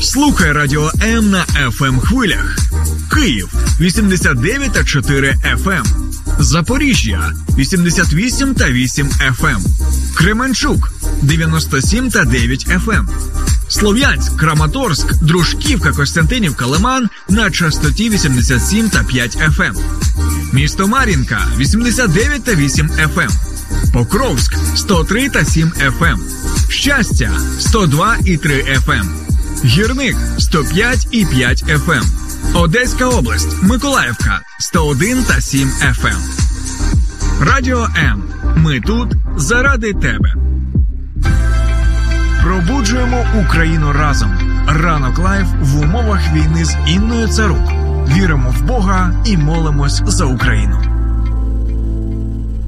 Слухай радіо М на fm хвилях. Київ 89,4 FM. Запоріжжя 88 та 8 FM. Кременчук 97 та 9 FM. Слов'янськ, Краматорськ, Дружківка, Костянтинівка, Лиман на частоті 87 та 5 FM. Місто Мар'їнка 89 та 8 FM. Покровськ 103 та 7 FM. Щастя 102 і 3 FM. Гірник 105 і 5 FM. Одеська область, Миколаївка 101 та 7 FM. Радіо М. Ми тут заради тебе. Пробуджуємо Україну разом. Ранок live в умовах війни з Інною Царук. Віримо в Бога і молимось за Україну.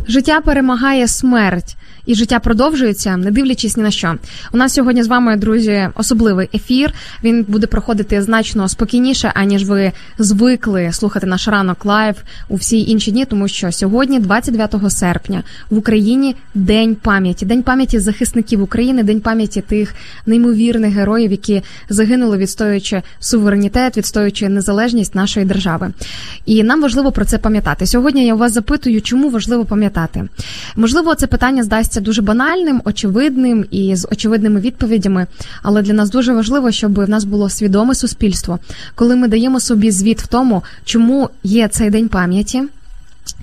Життя перемагає смерть, і життя продовжується, не дивлячись ні на що. У нас сьогодні з вами, друзі, особливий ефір. Він буде проходити значно спокійніше, аніж ви звикли слухати наш ранок live у всі інші дні, тому що сьогодні, 29 серпня, в Україні день пам'яті, день пам'яті захисників України, день пам'яті тих неймовірних героїв, які загинули, відстоюючи суверенітет, відстоюючи незалежність нашої держави. І нам важливо про це пам'ятати. Сьогодні я у вас запитую, чому важливо пам'ятати. Можливо, це питання здасться дуже банальним, очевидним і з очевидними відповідями, але для нас дуже важливо, щоб в нас було свідоме суспільство, коли ми даємо собі звіт в тому, чому є цей день пам'яті.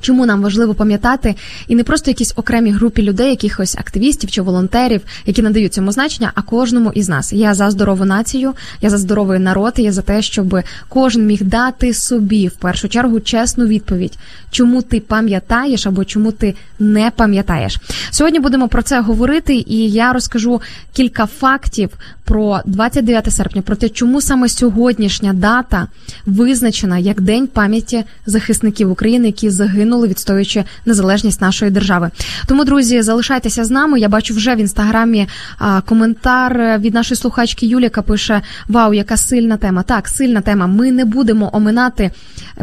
Чому нам важливо пам'ятати і не просто якісь окремі групі людей, якихось активістів чи волонтерів, які надають цьому значення, а кожному із нас. Я за здорову націю, я за здоровий народ, я за те, щоб кожен міг дати собі в першу чергу чесну відповідь, чому ти пам'ятаєш або чому ти не пам'ятаєш. Сьогодні будемо про це говорити, і я розкажу кілька фактів про 29 серпня, про те, чому саме сьогоднішня дата визначена як День пам'яті захисників України, які загинули, відстоюючи незалежність нашої держави. Тому, друзі, залишайтеся з нами. Я бачу вже в інстаграмі а, коментар від нашої слухачки Юлі, яка пише: Вау, яка сильна тема! Так, сильна тема. Ми не будемо оминати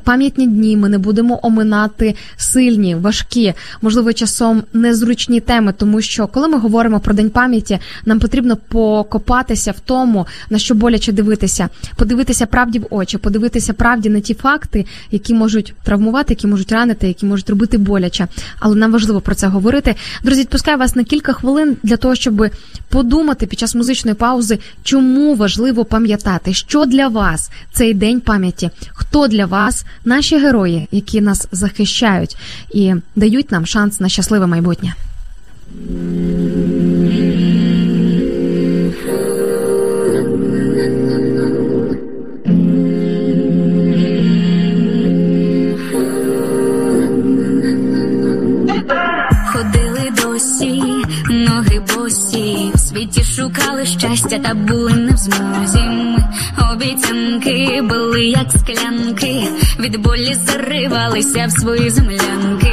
пам'ятні дні. Ми не будемо оминати сильні, важкі, можливо, часом незручні теми, тому що коли ми говоримо про день пам'яті, нам потрібно покопатися в тому, на що боляче дивитися, подивитися правді в очі, подивитися правді на ті факти, які можуть травмувати, які можуть ранити, які можуть робити боляче. Але нам важливо про це говорити. Друзі, відпускаю вас на кілька хвилин для того, щоб подумати під час музичної паузи, чому важливо пам'ятати, що для вас цей день пам'яті, хто для вас наші герої, які нас захищають і дають нам шанс на щасливе майбутнє. Шукали щастя та були не в змозі. Ми Обіцянки були як склянки, від болі заривалися в свої землянки.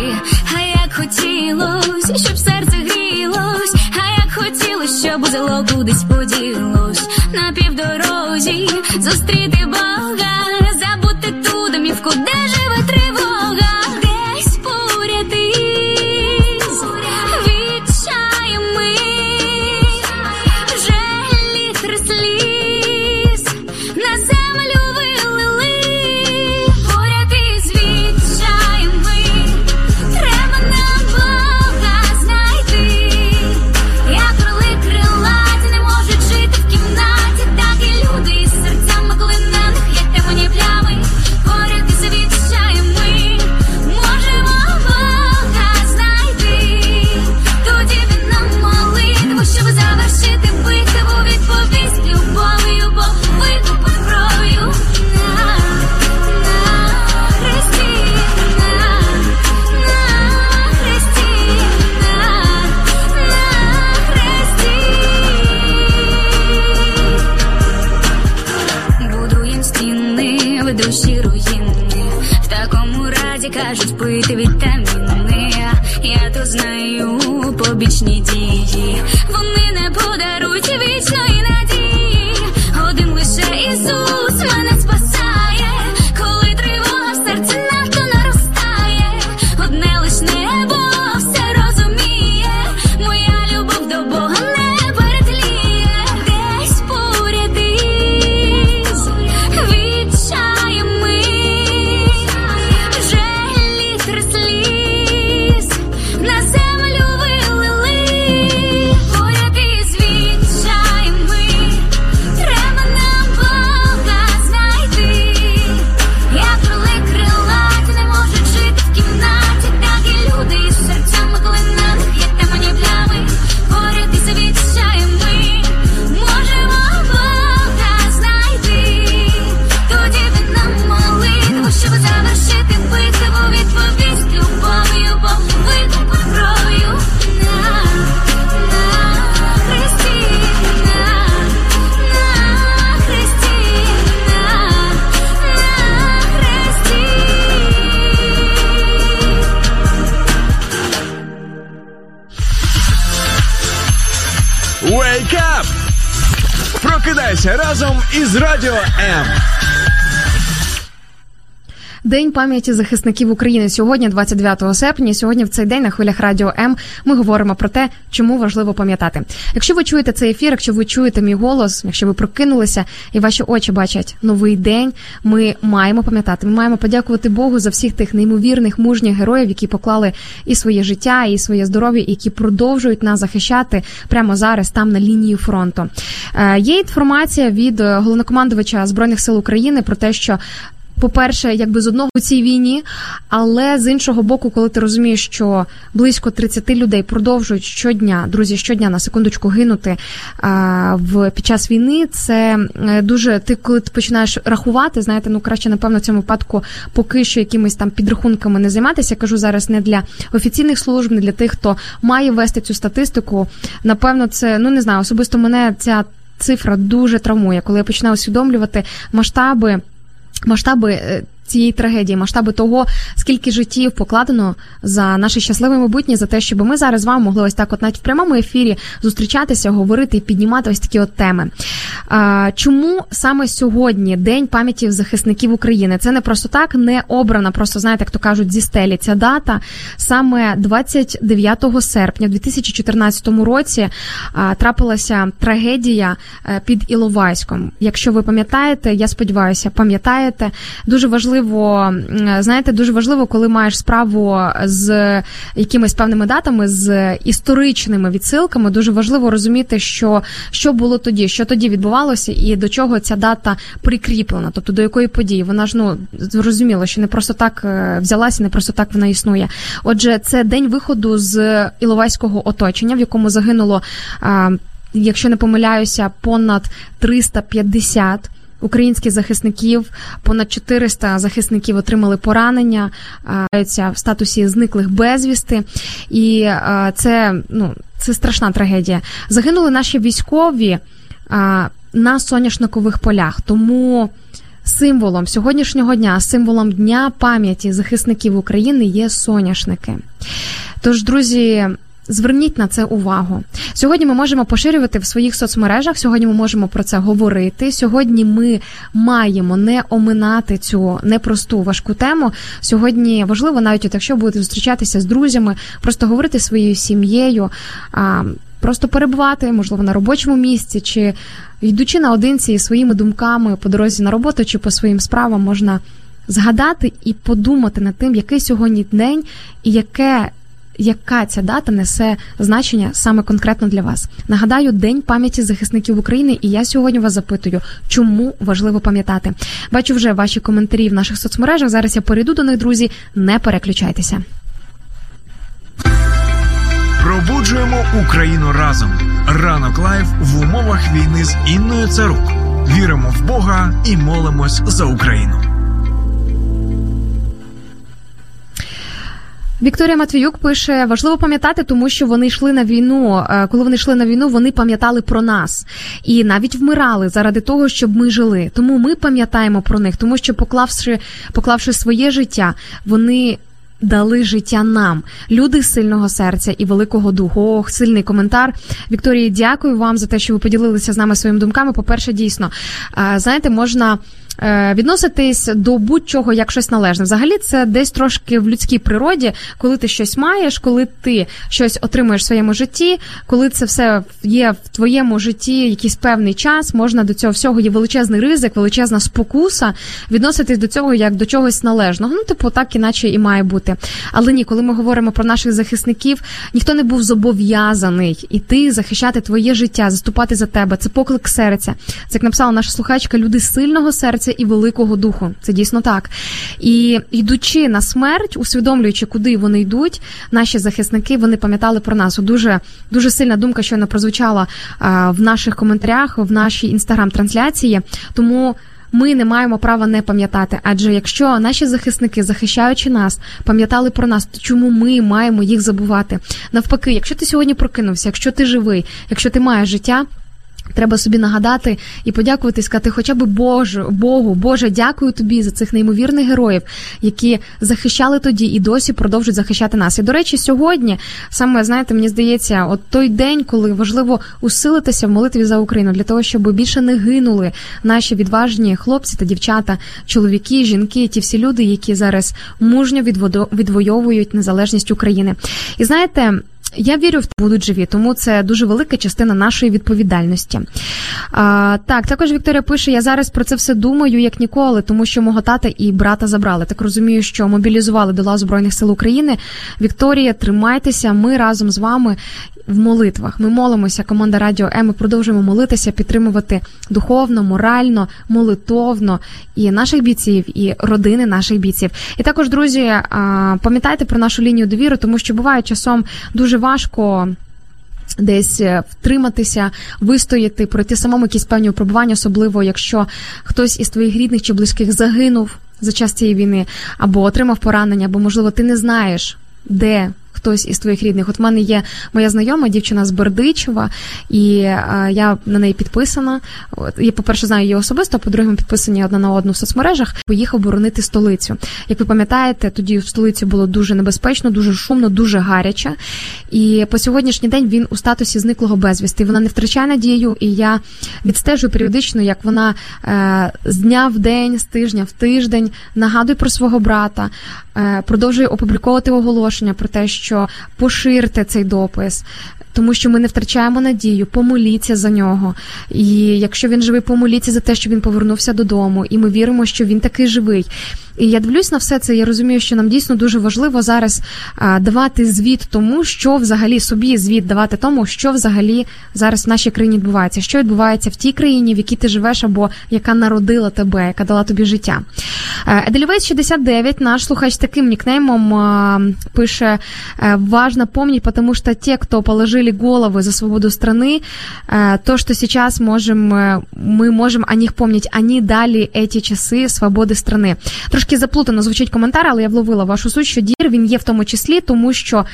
А як хотілось, щоб серце грілось, а як хотілось, щоб зло кудись поділось на півдорозі зустріти Бога, День пам'яті захисників України сьогодні, 29 серпня. Сьогодні в цей день на хвилях радіо М ми говоримо про те, чому важливо пам'ятати. Якщо ви чуєте цей ефір, якщо ви чуєте мій голос, якщо ви прокинулися і ваші очі бачать новий день, ми маємо пам'ятати. Ми маємо подякувати Богу за всіх тих неймовірних мужніх героїв, які поклали і своє життя, і своє здоров'я, які продовжують нас захищати прямо зараз, там на лінії фронту. Е, Є інформація від е, головнокомандувача збройних сил України про те, що по-перше, якби з одного у цій війні, але з іншого боку, коли ти розумієш, що близько 30 людей продовжують щодня, друзі, щодня на секундочку гинути а, в під час війни, це е, дуже ти, коли ти починаєш рахувати, знаєте, ну краще напевно в цьому випадку поки що якимись там підрахунками не займатися. Я кажу зараз не для офіційних служб, не для тих, хто має вести цю статистику. Напевно, це ну не знаю, особисто мене ця цифра дуже травмує, коли я починаю усвідомлювати масштаби масштаби е, цієї трагедії, масштаби того, скільки життів покладено за наше щасливе майбутнє, за те, щоб ми зараз з вами могли ось так, от навіть в прямому ефірі зустрічатися, говорити і піднімати ось такі от теми. А, Чому саме сьогодні День пам'яті захисників України? Це не просто так, не обрана, просто знаєте, як то кажуть, зі стелі. Ця дата саме 29 серпня, в 2014 році а, трапилася трагедія е, під Іловайськом. Якщо ви пам'ятаєте, я сподіваюся, пам'ятаєте, дуже важливо важливо, знаєте, дуже важливо, коли маєш справу з якимись певними датами, з історичними відсилками. Дуже важливо розуміти, що, що було тоді, що тоді відбувалося, і до чого ця дата прикріплена, тобто до якої події. Вона ж ну зрозуміло, що не просто так е, взялася, не просто так вона існує. Отже, це день виходу з Іловайського оточення, в якому загинуло. Якщо не помиляюся, понад 350 українських захисників, понад 400 захисників отримали поранення, в статусі зниклих безвісти, і це ну це страшна трагедія. Загинули наші військові на соняшникових полях, тому. Символом сьогоднішнього дня, символом дня пам'яті захисників України є соняшники. Тож, друзі, Зверніть на це увагу. Сьогодні ми можемо поширювати в своїх соцмережах. Сьогодні ми можемо про це говорити. Сьогодні ми маємо не оминати цю непросту важку тему. Сьогодні важливо, навіть от якщо будете зустрічатися з друзями, просто говорити своєю сім'єю, просто перебувати, можливо, на робочому місці, чи йдучи наодинці своїми думками по дорозі на роботу чи по своїм справам, можна згадати і подумати над тим, який сьогодні день і яке яка ця дата несе значення саме конкретно для вас. Нагадаю, День пам'яті захисників України, і я сьогодні вас запитую, чому важливо пам'ятати. Бачу вже ваші коментарі в наших соцмережах. Зараз я перейду до них, друзі. Не переключайтеся. Пробуджуємо Україну разом. Ранок live в умовах війни з Інною Царук. Віримо в Бога і молимось за Україну. Вікторія Матвіюк пише: важливо пам'ятати, тому що вони йшли на війну. Е, Коли вони йшли на війну, вони пам'ятали про нас і навіть вмирали заради того, щоб ми жили. Тому ми пам'ятаємо про них, тому що поклавши, поклавши своє життя, вони. Дали життя нам, люди сильного серця і великого духу. Ох, сильний коментар. Вікторії, дякую вам за те, що ви поділилися з нами своїми думками. По перше, дійсно, е, знаєте, можна відноситись до будь-чого як щось належне. Взагалі, це десь трошки в людській природі, коли ти щось маєш, коли ти щось отримуєш в своєму житті, коли це все є в твоєму житті якийсь певний час, можна до цього всього є величезний ризик, величезна спокуса відноситись до цього як до чогось належного. Ну, типу, так іначе і має бути. Але ні, коли ми говоримо про наших захисників, ніхто не був зобов'язаний іти захищати твоє життя, заступати за тебе. Це поклик серця. Це як написала наша слухачка, люди сильного серця і великого духу. Це дійсно так. І йдучи на смерть, усвідомлюючи, куди вони йдуть, наші захисники вони пам'ятали про нас. Дуже дуже сильна думка, що вона прозвучала в наших коментарях, в нашій інстаграм-трансляції. Тому. Ми не маємо права не пам'ятати, адже якщо наші захисники, захищаючи нас, пам'ятали про нас, то чому ми маємо їх забувати? Навпаки, якщо ти сьогодні прокинувся, якщо ти живий, якщо ти маєш життя. Треба собі нагадати і подякувати, і сказати, хоча б Боже, Богу, Боже, дякую тобі за цих неймовірних героїв, які захищали тоді і досі продовжують захищати нас. І до речі, сьогодні саме знаєте, мені здається, от той день, коли важливо усилитися в молитві за Україну для того, щоб більше не гинули наші відважні хлопці та дівчата, чоловіки, жінки, ті всі люди, які зараз мужньо відвоюють незалежність України. І знаєте. Я вірю будуть живі, тому це дуже велика частина нашої відповідальності. А, так, також Вікторія пише: я зараз про це все думаю як ніколи, тому що мого тата і брата забрали. Так розумію, що мобілізували до лав Збройних сил України. Вікторія, тримайтеся, ми разом з вами. В молитвах ми молимося. Команда Радіо М. Ми продовжуємо молитися, підтримувати духовно, морально, молитовно і наших бійців, і родини наших бійців. І також, друзі, пам'ятайте про нашу лінію довіри, тому що буває часом дуже важко. Десь е, втриматися, вистояти, пройти самому якісь певні випробування, особливо якщо хтось із твоїх рідних чи близьких загинув за час цієї війни, або отримав поранення, або можливо ти не знаєш, де хтось із твоїх рідних. От в мене є моя знайома дівчина з Бердичева, і е, я на неї підписана. От, я, по-перше, знаю її особисто, а по-друге, ми підписані одна на одну в соцмережах. Поїхав боронити столицю. Як ви пам'ятаєте, тоді в столиці було дуже небезпечно, дуже шумно, дуже гаряче. І по сьогоднішній день він у статусі зниклого безвісти. Вона не втрачає надію, і я відстежую періодично, як вона е, з дня в день, з тижня в тиждень нагадує про свого брата, продовжує опубліковувати оголошення про те, що поширте цей допис. Тому що ми не втрачаємо надію, помоліться за нього. І якщо він живий, помоліться за те, що він повернувся додому, і ми віримо, що він такий живий. І я дивлюсь на все це. Я розумію, що нам дійсно дуже важливо зараз давати звіт тому, що взагалі собі звіт давати тому, що взагалі зараз в нашій країні відбувається, що відбувається в тій країні, в якій ти живеш, або яка народила тебе, яка дала тобі життя. Е, Edelweiss 69, наш слухач з таким нікнеймом а, пише: е, важно помнить, потому что те, кто положили головы за свободу страны, э, то, что сейчас можем, э, мы можем о них помнить, они дали эти часи свободи страни. Трошки заплутано звучить коментар, але я вловила вашу суть, що дір він є в тому числі, тому що.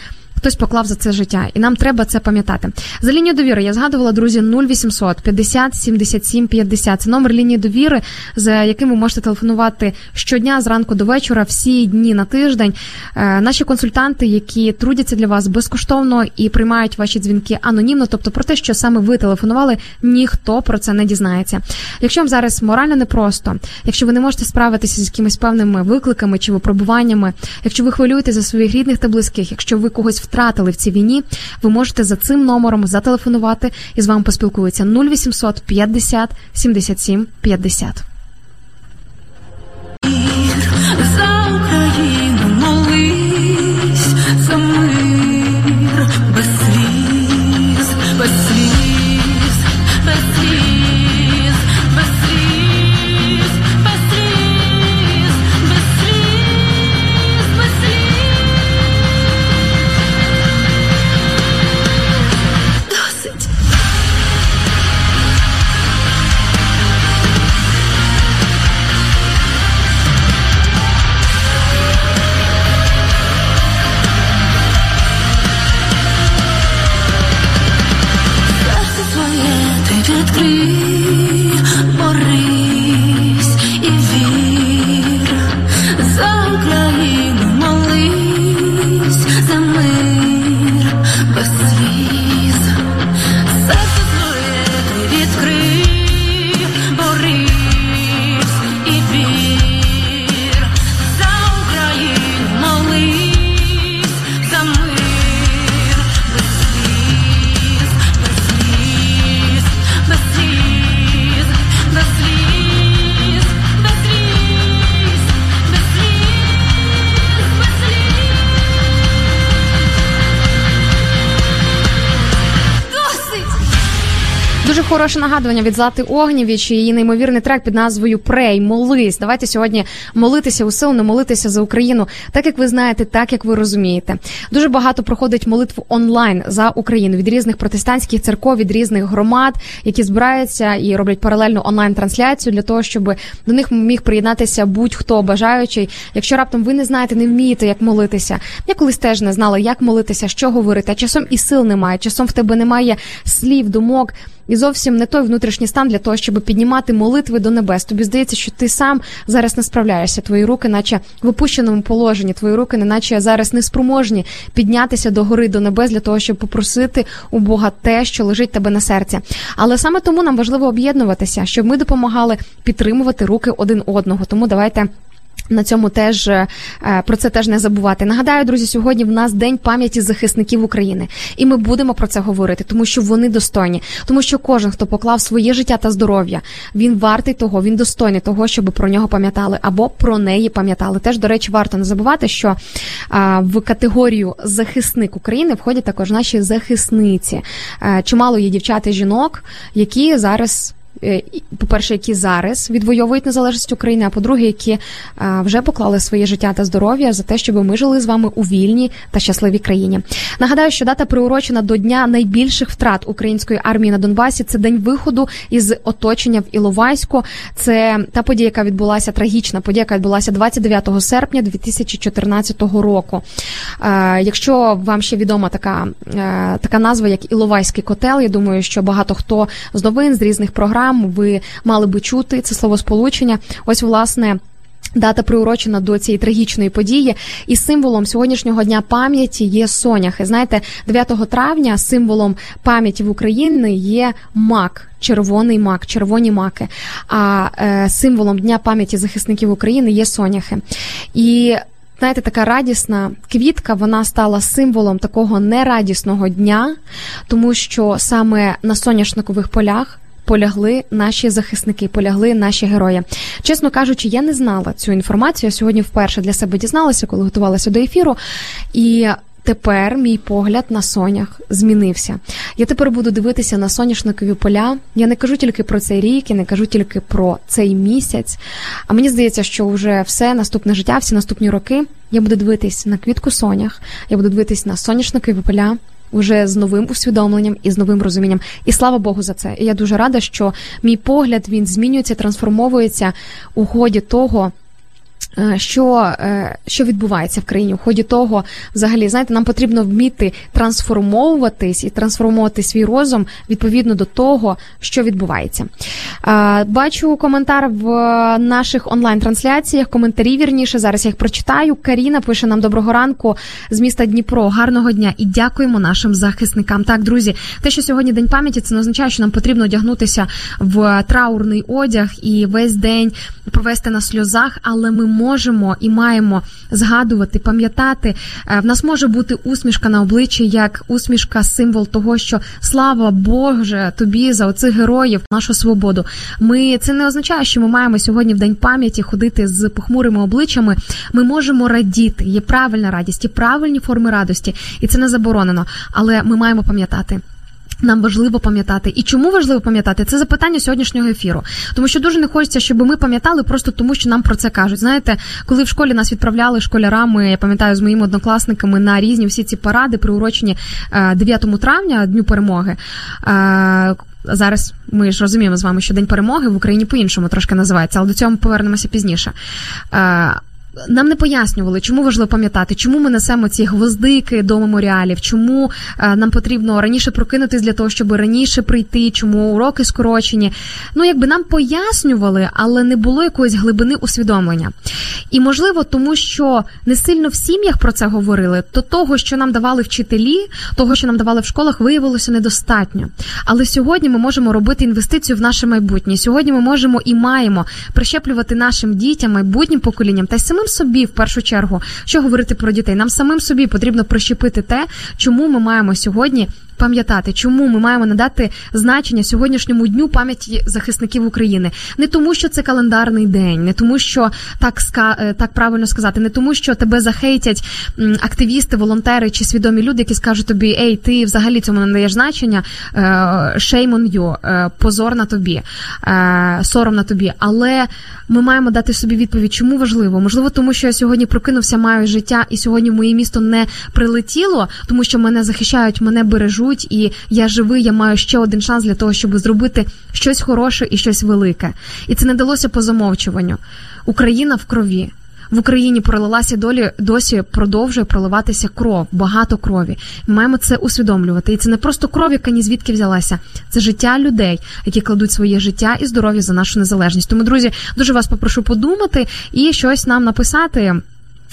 Хтось поклав за це життя, і нам треба це пам'ятати. За лінію довіри я згадувала, друзі, 0800 50 77 50. Це номер лінії довіри, за яким ви можете телефонувати щодня зранку до вечора, всі дні на тиждень. Е, Наші консультанти, які трудяться для вас безкоштовно і приймають ваші дзвінки анонімно, тобто про те, що саме ви телефонували, ніхто про це не дізнається. Якщо вам зараз морально непросто, якщо ви не можете справитися з якимись певними викликами чи випробуваннями, якщо ви хвилюєте за своїх рідних та близьких, якщо ви когось втратили в цій війні, ви можете за цим номером зателефонувати і з вами поспілкуються 0800 50 77 50. Дуже нагадування від Злати Огнєвіч і її неймовірний трек під назвою Прей, молись. Давайте сьогодні молитися усилено, молитися за Україну, так як ви знаєте, так як ви розумієте. Дуже багато проходить молитв онлайн за Україну від різних протестантських церков, від різних громад, які збираються і роблять паралельну онлайн-трансляцію для того, щоб до них міг приєднатися будь-хто бажаючий. Якщо раптом ви не знаєте, не вмієте, як молитися. Я колись теж не знала, як молитися, що говорити. А часом і сил немає, часом в тебе немає слів, думок. І зовсім не той внутрішній стан для того, щоб піднімати молитви до небес. Тобі здається, що ти сам зараз не справляєшся. Твої руки, наче в опущеному положенні, твої руки, не наче зараз не спроможні піднятися до гори до небес для того, щоб попросити у Бога те, що лежить тебе на серці. Але саме тому нам важливо об'єднуватися, щоб ми допомагали підтримувати руки один одного. Тому давайте. На цьому теж е, про це теж не забувати. Нагадаю, друзі, сьогодні в нас день пам'яті захисників України, і ми будемо про це говорити, тому що вони достойні, тому що кожен, хто поклав своє життя та здоров'я, він вартий того, він достойний того, щоб про нього пам'ятали або про неї пам'ятали. Теж до речі, варто не забувати, що в категорію захисник України входять також наші захисниці. Чимало є дівчат і жінок, які зараз. Е, По-перше, які зараз відвоюють незалежність України, а по-друге, які вже поклали своє життя та здоров'я за те, щоб ми жили з вами у вільній та щасливій країні. Нагадаю, що дата приурочена до дня найбільших втрат української армії на Донбасі. Це день виходу із оточення в Іловайську. Це та подія, яка відбулася трагічна подія, яка відбулася 29 серпня 2014 року. Е, якщо вам ще відома така, е, така назва, як Іловайський котел, я думаю, що багато хто з новин з різних програм ви мали би чути це словосполучення. Ось власне. Дата приурочена до цієї трагічної події, і символом сьогоднішнього дня пам'яті є соняхи. Знаєте, 9 травня символом пам'яті в Україні є мак, червоний мак, червоні маки. А е, символом дня пам'яті захисників України є соняхи. І знаєте, така радісна квітка, вона стала символом такого нерадісного дня, тому що саме на соняшникових полях. Полягли наші захисники, полягли наші герої. Чесно кажучи, я не знала цю інформацію. Я сьогодні вперше для себе дізналася, коли готувалася до ефіру. І тепер мій погляд на сонях змінився. Я тепер буду дивитися на соняшникові поля. Я не кажу тільки про цей рік, я не кажу тільки про цей місяць. А мені здається, що вже все наступне життя, всі наступні роки я буду дивитись на квітку сонях, я буду дивитись на соняшникові поля уже з новим усвідомленням і з новим розумінням. І слава Богу за це. І я дуже рада, що мій погляд він змінюється, трансформовується у ході того. Е, Що, е, що відбувається в країні у ході того, взагалі, знаєте, нам потрібно вміти трансформовуватись і трансформувати свій розум відповідно до того, що відбувається. Е, Бачу коментар в наших онлайн-трансляціях, коментарі вірніше. Зараз я їх прочитаю. Каріна пише нам доброго ранку з міста Дніпро. Гарного дня і дякуємо нашим захисникам. Так, друзі, те, що сьогодні день пам'яті, це не означає, що нам потрібно одягнутися в траурний одяг і весь день провести на сльозах, але ми можемо і маємо згадувати, пам'ятати. Е, В нас може бути усмішка на обличчі, як усмішка, символ того, що слава Боже тобі за оцих героїв, нашу свободу. Ми це не означає, що ми маємо сьогодні в день пам'яті ходити з похмурими обличчями. Ми можемо радіти. Є правильна радість, є правильні форми радості, і це не заборонено. Але ми маємо пам'ятати. Нам важливо пам'ятати. І чому важливо пам'ятати? Це запитання сьогоднішнього ефіру. Тому що дуже не хочеться, щоб ми пам'ятали просто тому, що нам про це кажуть. Знаєте, коли в школі нас відправляли школярами, я пам'ятаю з моїми однокласниками на різні всі ці паради, приурочені е, 9 травня, Дню перемоги. Е, Зараз ми ж розуміємо з вами, що День перемоги в Україні по-іншому трошки називається, але до цього ми повернемося пізніше. Нам не пояснювали, чому важливо пам'ятати, чому ми несемо ці гвоздики до меморіалів, чому е, нам потрібно раніше прокинутись для того, щоб раніше прийти, чому уроки скорочені. Ну, якби нам пояснювали, але не було якоїсь глибини усвідомлення. І можливо, тому що не сильно в сім'ях про це говорили, то того, що нам давали вчителі, того, що нам давали в школах, виявилося недостатньо. Але сьогодні ми можемо робити інвестицію в наше майбутнє. Сьогодні ми можемо і маємо прищеплювати нашим дітям, майбутнім поколінням та й самим собі в першу чергу, що говорити про дітей. Нам самим собі потрібно прищепити те, чому ми маємо сьогодні. Пам'ятати, чому ми маємо надати значення сьогоднішньому дню пам'яті захисників України, не тому, що це календарний день, не тому, що так ска е, так правильно сказати, не тому, що тебе захейтять активісти, волонтери чи свідомі люди, які скажуть тобі, ей, ти взагалі цьому не даєш значення, е, shame on you, е, позор на тобі, сором на тобі. Але ми маємо дати собі відповідь, чому важливо. Можливо, тому що я сьогодні прокинувся, маю життя, і сьогодні в моє місто не прилетіло, тому що мене захищають, мене бережуть, і я живий, я маю ще один шанс для того, щоб зробити щось хороше і щось велике. І це не далося по замовчуванню. Україна в крові. В Україні пролилася долі досі продовжує проливатися кров, багато крові. Ми маємо це усвідомлювати. І це не просто кров, яка ні звідки взялася. Це життя людей, які кладуть своє життя і здоров'я за нашу незалежність. Тому, друзі, дуже вас попрошу подумати і щось нам написати.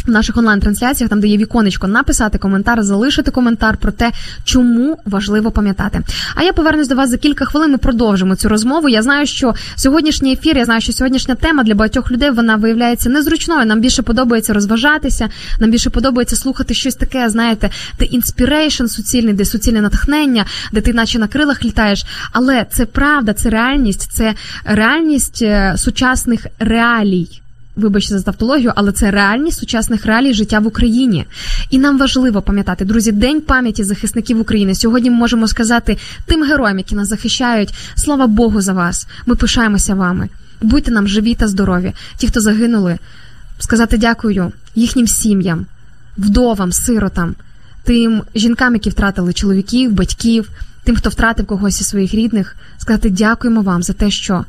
В наших онлайн-трансляціях, там де є віконечко, написати коментар, залишити коментар про те, чому важливо пам'ятати. А я повернусь до вас за кілька хвилин. Ми продовжимо цю розмову. Я знаю, що сьогоднішній ефір, я знаю, що сьогоднішня тема для багатьох людей вона виявляється незручною. Нам більше подобається розважатися, нам більше подобається слухати щось таке, знаєте, де inspiration суцільний, де суцільне натхнення, де ти, наче на крилах літаєш. Але це правда, це реальність, це реальність е, сучасних реалій. Вибачте за тавтологію, але це реальність сучасних реалій життя в Україні. І нам важливо пам'ятати, друзі, День пам'яті захисників України. Сьогодні ми можемо сказати тим героям, які нас захищають. Слава Богу за вас! Ми пишаємося вами. Будьте нам живі та здорові. Ті, хто загинули, сказати дякую їхнім сім'ям, вдовам, сиротам, тим жінкам, які втратили чоловіків, батьків, тим, хто втратив когось із своїх рідних, сказати дякуємо вам за те, що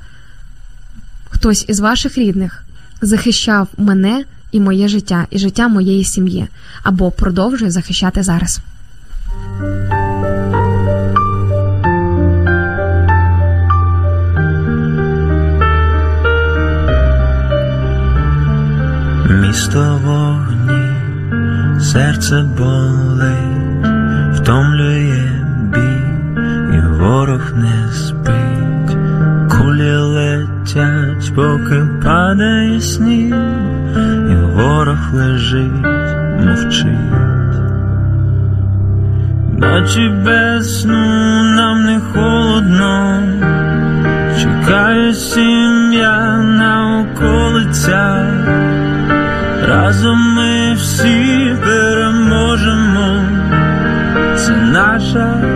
хтось із ваших рідних захищав мене і моє життя, і життя моєї сім'ї, або продовжує захищати зараз. Місто вогні, серце болить, втомлює бій, і ворог не спить, кулі летять, поки падає сніг, і ворог лежить, мовчить. Ночі без сну нам не холодно, чекає сім'я на околицях. Разом ми всі переможемо, це наша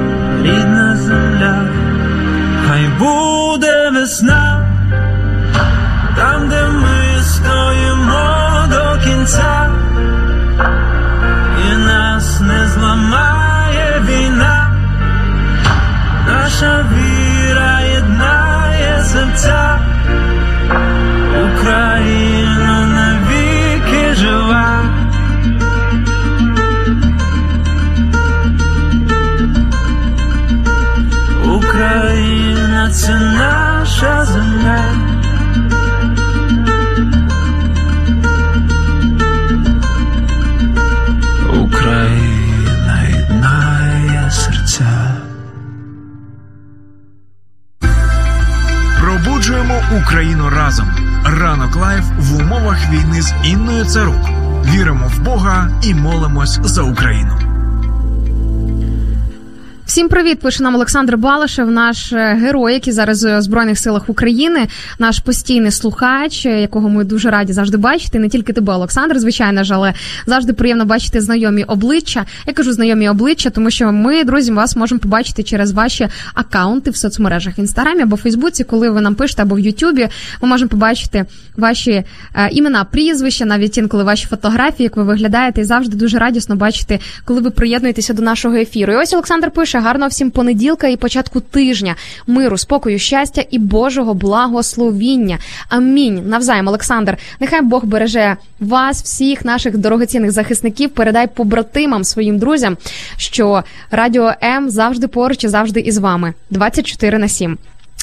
з рук. Віримо в Бога і молимось за Україну. Всім привіт! Пише нам Олександр Балашев, наш е, герой, який зараз у збройних силах України, наш постійний слухач, е, якого ми дуже раді завжди бачити. Не тільки тебе, Олександр, звичайно ж, але завжди приємно бачити знайомі обличчя. Я кажу знайомі обличчя, тому що ми, друзі, вас можемо побачити через ваші акаунти в соцмережах інстаграмі або Фейсбуці, коли ви нам пишете, або в Ютубі. Ми можемо побачити ваші е, імена, прізвища, навіть інколи ваші фотографії, як ви виглядаєте, і завжди дуже радісно бачити, коли ви приєднуєтеся до нашого ефіру. І ось Олександр пише: гарного всім понеділка і початку тижня, миру, спокою, щастя і Божого благословіння. Амінь. Навзаєм, Олександр. Нехай Бог береже вас, всіх наших дорогоцінних захисників. Передай побратимам своїм друзям, що Радіо М завжди поруч і завжди із вами. 24 на 7.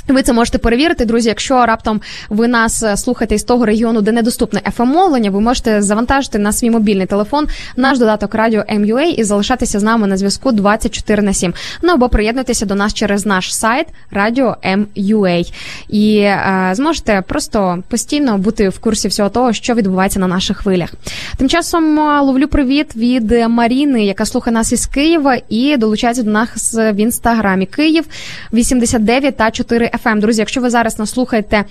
Ви це можете перевірити, друзі. Якщо раптом ви нас е, слухаєте із того регіону, де недоступне fm мовлення ви можете завантажити на свій мобільний телефон наш додаток Радіо MUA і залишатися з нами на зв'язку 24 на 7. Ну або приєднатися до нас через наш сайт Радіо MUA. І е, зможете просто постійно бути в курсі всього того, що відбувається на наших хвилях. Тим часом е, ловлю привіт від Маріни, яка слухає нас із Києва і долучається до нас в інстаграмі Київ 89 та 4 FM. Друзі, якщо ви зараз нас слухаєте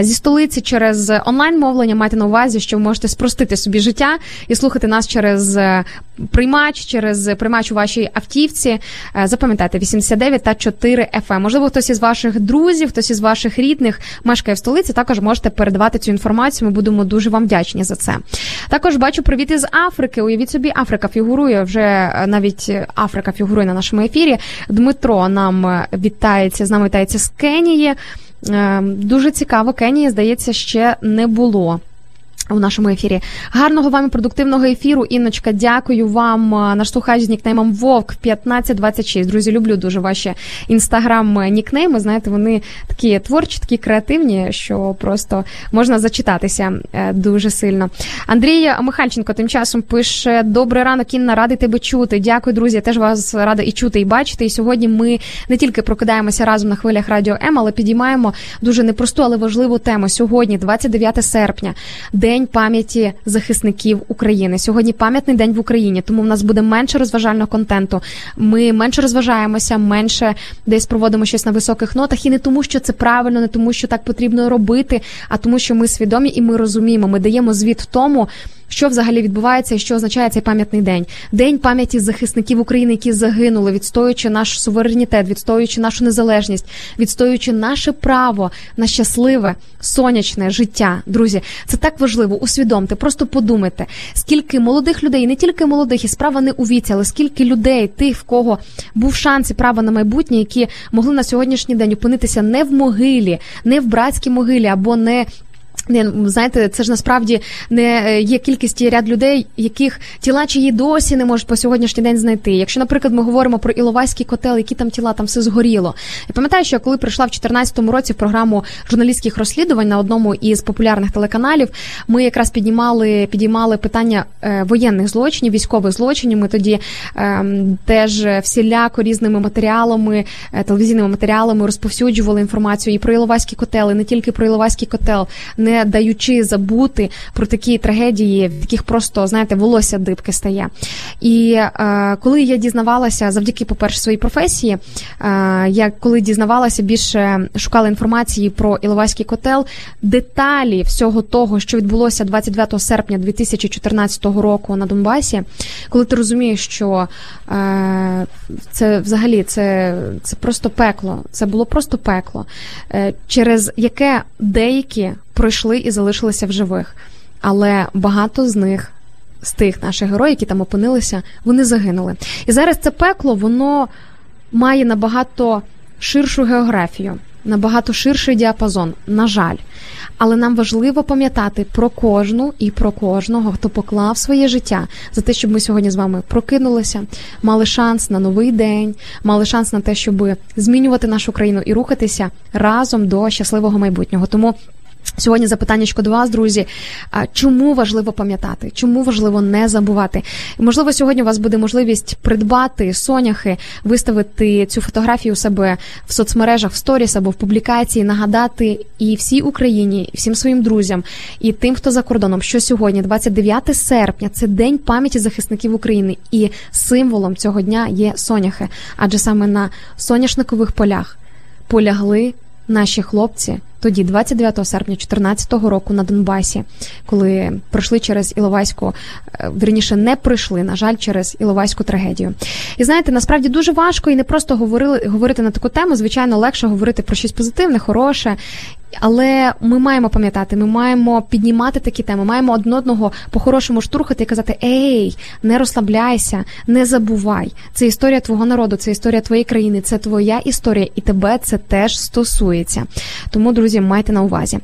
зі столиці через онлайн мовлення, майте на увазі, що ви можете спростити собі життя і слухати нас через е, приймач, через приймач у вашій автівці. Е, Запам'ятайте 89 та 4 FM. Можливо, хтось із ваших друзів, хтось із ваших рідних мешкає в столиці. Також можете передавати цю інформацію. Ми будемо дуже вам вдячні за це. Також бачу привіт із Африки. Уявіть собі, Африка фігурує вже е, навіть Африка фігурує на нашому ефірі. Дмитро нам вітається з нами вітається з Кенії. Е, Дуже цікаво, Кенії, здається, ще не було. У нашому ефірі гарного вам і продуктивного ефіру. Інночка, дякую вам. Наш слухач з нікнеймом Вовк 1526. Друзі, люблю дуже ваші інстаграм нікнейми. Знаєте, вони такі творчі, такі креативні, що просто можна зачитатися е, дуже сильно. Андрій Михальченко тим часом пише: Добрий ранок, Інна, радий тебе чути. Дякую, друзі. Я теж вас рада і чути, і бачити. І сьогодні ми не тільки прокидаємося разом на хвилях радіо М, але підіймаємо дуже непросту, але важливу тему. Сьогодні, 29 серпня, день пам'яті захисників України. Сьогодні пам'ятний день в Україні, тому в нас буде менше розважального контенту. Ми менше розважаємося, менше десь проводимо щось на високих нотах. І не тому, що це правильно, не тому, що так потрібно робити, а тому, що ми свідомі і ми розуміємо. Ми даємо звіт тому. Що взагалі відбувається і що означає цей пам'ятний день? День пам'яті захисників України, які загинули, відстоюючи наш суверенітет, відстоюючи нашу незалежність, відстоюючи наше право на щасливе сонячне життя. Друзі, це так важливо. Усвідомте, просто подумайте, скільки молодих людей, не тільки молодих, і справа не у віці, але скільки людей, тих, в кого був шанс і право на майбутнє, які могли на сьогоднішній день опинитися не в могилі, не в братській могилі або не не знаєте, це ж насправді не е, є кількість і ряд людей, яких тіла чиї досі не можуть по сьогоднішній день знайти. Якщо, наприклад, ми говоримо про Іловайський котел, які там тіла, там все згоріло. Я пам'ятаю, що коли прийшла в 2014 році в програму журналістських розслідувань на одному із популярних телеканалів, ми якраз піднімали підіймали питання е, воєнних злочинів, військових злочинів. Ми тоді е, теж всіляко різними матеріалами, е, телевізійними матеріалами розповсюджували інформацію і про Іловайський котел, і не тільки про Іловайський котел, не даючи забути про такі трагедії, в яких просто знаєте волосся дибки стає. І е, коли я дізнавалася завдяки, по перше, своїй професії, е, я коли дізнавалася більше шукала інформації про Іловайський котел, деталі всього того, що відбулося 29 серпня 2014 року на Донбасі, коли ти розумієш, що е, це взагалі це, це просто пекло, це було просто пекло, е, через яке деякі пройшли і залишилися в живих. Але багато з них, з тих наших героїв, які там опинилися, вони загинули. І зараз це пекло, воно має набагато ширшу географію, набагато ширший діапазон, на жаль. Але нам важливо пам'ятати про кожну і про кожного, хто поклав своє життя за те, щоб ми сьогодні з вами прокинулися, мали шанс на новий день, мали шанс на те, щоб змінювати нашу країну і рухатися разом до щасливого майбутнього. Тому. Сьогодні запитання до вас, друзі. Чому важливо пам'ятати? Чому важливо не забувати? Можливо, сьогодні у вас буде можливість придбати соняхи, виставити цю фотографію у себе в соцмережах, в сторіс або в публікації, нагадати і всій Україні, і всім своїм друзям, і тим, хто за кордоном, що сьогодні, 29 серпня, це день пам'яті захисників України, і символом цього дня є соняхи, адже саме на соняшникових полях полягли наші хлопці тоді, 29 серпня 2014 року на Донбасі, коли пройшли через Іловайську, е, верніше не пройшли, на жаль, через Іловайську трагедію. І знаєте, насправді дуже важко і не просто говорили говорити на таку тему. Звичайно, легше говорити про щось позитивне, хороше. Але ми маємо пам'ятати, ми маємо піднімати такі теми, маємо один одного по-хорошому штурхати і казати: Ей, не розслабляйся, не забувай. Це історія твого народу, це історія твоєї країни, це твоя історія, і тебе це теж стосується. Тому, друзі, майте на увазі.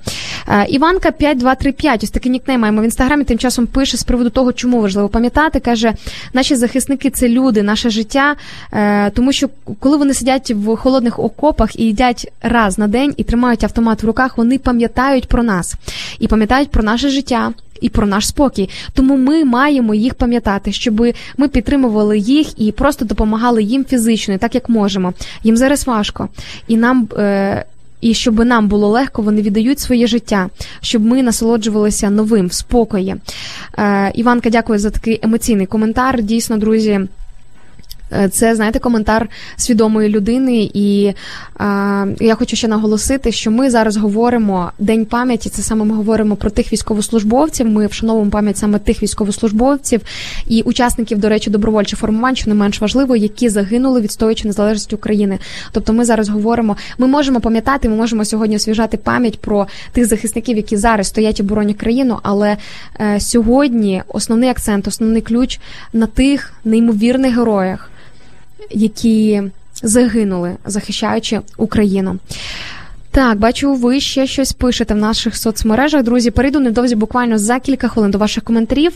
Е, Іванка 5235, ось такий нікнейм маємо в інстаграмі. Тим часом пише з приводу того, чому важливо пам'ятати. каже: наші захисники це люди, наше життя. Е, тому що коли вони сидять в холодних окопах і їдять раз на день і тримають автомат в руках, вони пам'ятають про нас і пам'ятають про наше життя. І про наш спокій, тому ми маємо їх пам'ятати, щоб ми підтримували їх і просто допомагали їм фізично, так як можемо. Їм зараз важко, і нам е, і щоб нам було легко, вони віддають своє життя, щоб ми насолоджувалися новим в спокої. Е, Іванка, дякую за такий емоційний коментар. Дійсно, друзі. Е, це знаєте коментар свідомої людини, і е, я хочу ще наголосити, що ми зараз говоримо день пам'яті. Це саме ми говоримо про тих військовослужбовців. Ми вшановуємо пам'ять саме тих військовослужбовців і учасників, до речі, добровольчих формувань, що не менш важливо, які загинули, відстоюючи незалежність України. Тобто, ми зараз говоримо, ми можемо пам'ятати, ми можемо сьогодні освіжати пам'ять про тих захисників, які зараз стоять і боронять країну. Але е, сьогодні основний акцент, основний ключ на тих неймовірних героях які загинули, захищаючи Україну. Так, бачу, ви ще щось пишете в наших соцмережах. Друзі, перейду невдовзі буквально за кілька хвилин до ваших коментарів.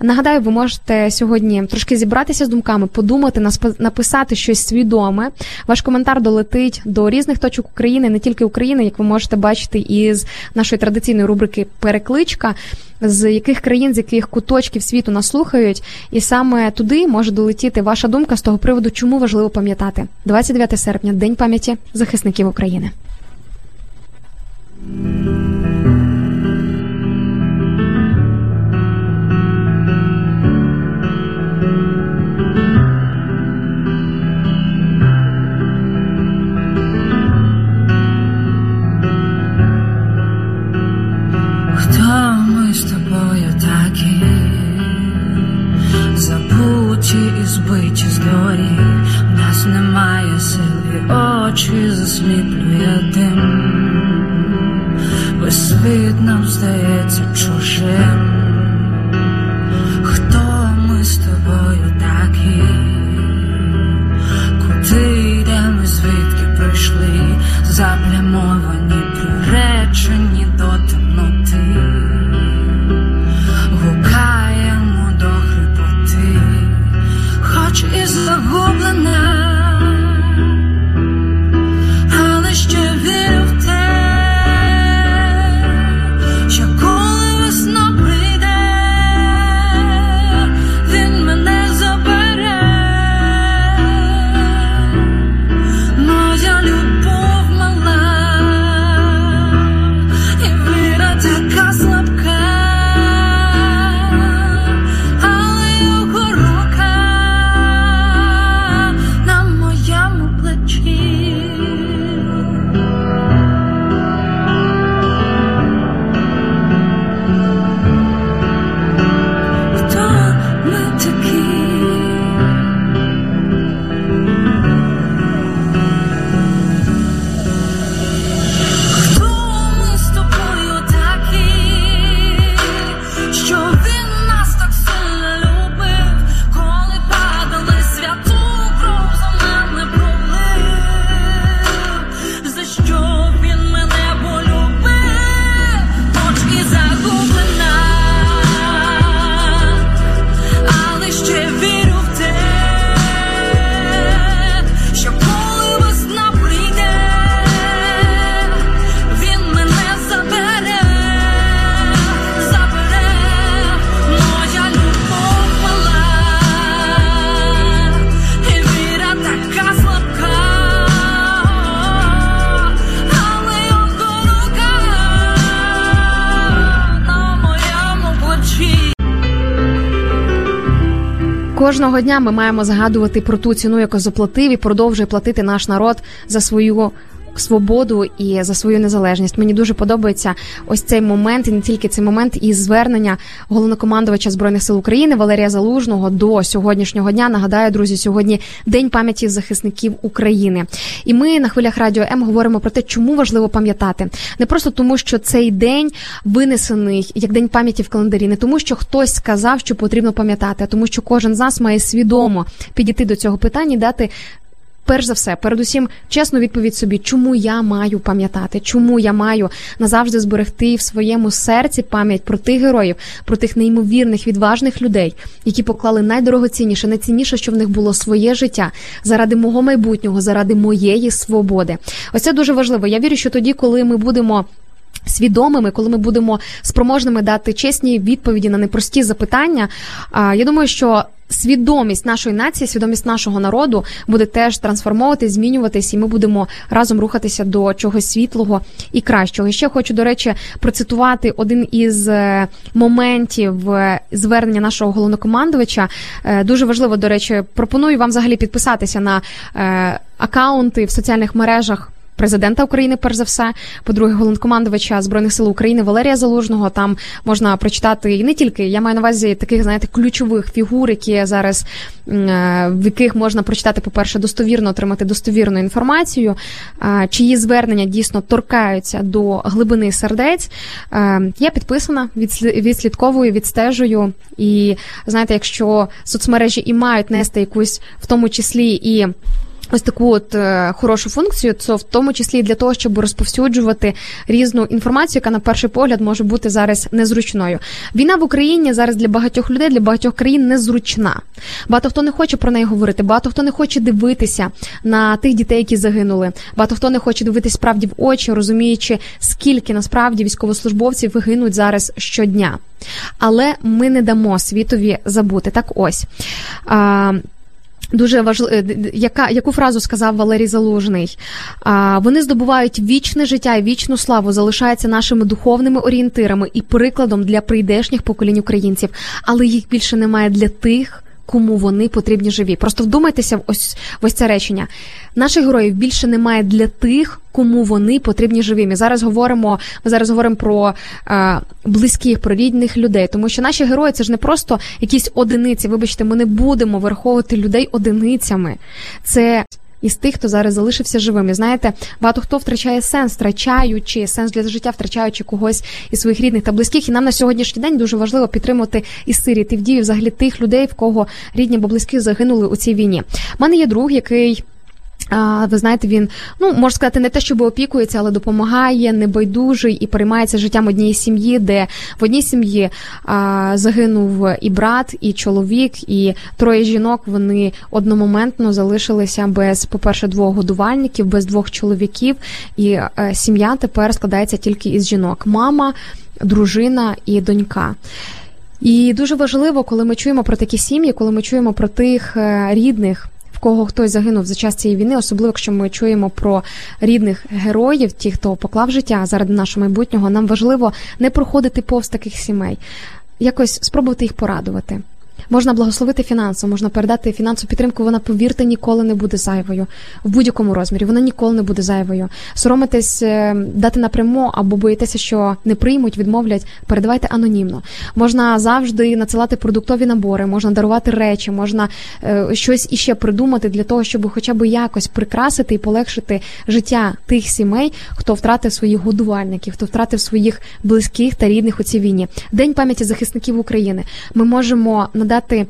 Нагадаю, ви можете сьогодні трошки зібратися з думками, подумати, написати щось свідоме. Ваш коментар долетить до різних точок України, не тільки України, як ви можете бачити із нашої традиційної рубрики Перекличка. З яких країн, з яких куточків світу нас слухають, і саме туди може долетіти ваша думка з того приводу, чому важливо пам'ятати 29 серпня, День пам'яті захисників України. Хто ми з тобою такі? Забуті і збиті з доріг, в нас немає очі засліплює дим. Весь світ нам здається чужим. Хто ми з тобою такі? Кожного дня ми маємо згадувати про ту ціну, яку заплатив і продовжує платити наш народ за свою. Свободу і за свою незалежність мені дуже подобається ось цей момент, і не тільки цей момент, і звернення головнокомандувача збройних сил України Валерія Залужного до сьогоднішнього дня. Нагадаю, друзі, сьогодні день пам'яті захисників України. І ми на хвилях радіо М говоримо про те, чому важливо пам'ятати не просто тому, що цей день винесений як день пам'яті в календарі, не тому, що хтось сказав, що потрібно пам'ятати, а тому, що кожен з нас має свідомо підійти до цього питання і дати. Перш за все, передусім, чесну відповідь собі, чому я маю пам'ятати, чому я маю назавжди зберегти в своєму серці пам'ять про тих героїв, про тих неймовірних відважних людей, які поклали найдорогоцінніше, найцінніше, що в них було своє життя заради мого майбутнього, заради моєї свободи. Ось це дуже важливо. Я вірю, що тоді, коли ми будемо. Свідомими, коли ми будемо спроможними дати чесні відповіді на непрості запитання, я думаю, що свідомість нашої нації, свідомість нашого народу буде теж трансформовуватись, змінюватись, і ми будемо разом рухатися до чогось світлого і кращого. І ще хочу, до речі, процитувати один із е, моментів е, звернення нашого головнокомандувача. Е, Дуже важливо, до речі, пропоную вам взагалі підписатися на акаунти в соціальних мережах. Президента України, перш за все, по-друге, головнокомандувача збройних сил України Валерія Залужного. Там можна прочитати і не тільки я маю на увазі таких, знаєте, ключових фігур, які зараз е, в яких можна прочитати, по-перше, достовірно отримати достовірну інформацію, е, чиї звернення дійсно торкаються до глибини сердець. Е, Я підписана, відслі- відслідковую, відстежую. І знаєте, якщо соцмережі і мають нести якусь в тому числі і ось таку от е, хорошу функцію, це в тому числі для того, щоб розповсюджувати різну інформацію, яка на перший погляд може бути зараз незручною. Війна в Україні зараз для багатьох людей, для багатьох країн незручна. Багато хто не хоче про неї говорити, багато хто не хоче дивитися на тих дітей, які загинули. Багато хто не хоче дивитись справді в очі, розуміючи, скільки насправді військовослужбовців гинуть зараз щодня. Але ми не дамо світові забути. Так ось. А, Дуже важливо, яка яку фразу сказав Валерій Залужний? А, Вони здобувають вічне життя і вічну славу, залишаються нашими духовними орієнтирами і прикладом для прийдешніх поколінь українців, але їх більше немає для тих. Кому вони потрібні живі? Просто вдумайтеся в ось в ось це речення. Наших героїв більше немає для тих, кому вони потрібні живі. Ми зараз говоримо. Ми зараз говоримо про е, близьких, про рідних людей, тому що наші герої це ж не просто якісь одиниці. Вибачте, ми не будемо враховувати людей одиницями. Це із тих, хто зараз залишився живим. І знаєте, багато хто втрачає сенс, втрачаючи сенс для життя, втрачаючи когось із своїх рідних та близьких. І нам на сьогоднішній день дуже важливо підтримувати і сиріт, і дії взагалі тих людей, в кого рідні або близькі загинули у цій війні. У мене є друг, який. Ви знаєте, він ну можна сказати, не те, щоб опікується, але допомагає, небайдужий і переймається життям однієї сім'ї, де в одній сім'ї а, загинув і брат, і чоловік, і троє жінок. Вони одномоментно залишилися без, по-перше, двох годувальників, без двох чоловіків. І е, сім'я тепер складається тільки із жінок: мама, дружина і донька. І дуже важливо, коли ми чуємо про такі сім'ї, коли ми чуємо про тих е, рідних кого хтось загинув за час цієї війни, особливо якщо ми чуємо про рідних героїв, ті, хто поклав життя заради нашого майбутнього, нам важливо не проходити повз таких сімей, якось спробувати їх порадувати. Можна благословити фінансово, можна передати фінансову підтримку. Вона, повірте, ніколи не буде зайвою в будь-якому розмірі. Вона ніколи не буде зайвою. Соромитись, е, дати напряму або боїтеся, що не приймуть, відмовлять. Передавайте анонімно. Можна завжди надсилати продуктові набори, можна дарувати речі, можна е, щось іще придумати для того, щоб хоча б якось прикрасити і полегшити життя тих сімей, хто втратив своїх годувальників, хто втратив своїх близьких та рідних у цій війні. День пам'яті захисників України. Ми можемо надати надати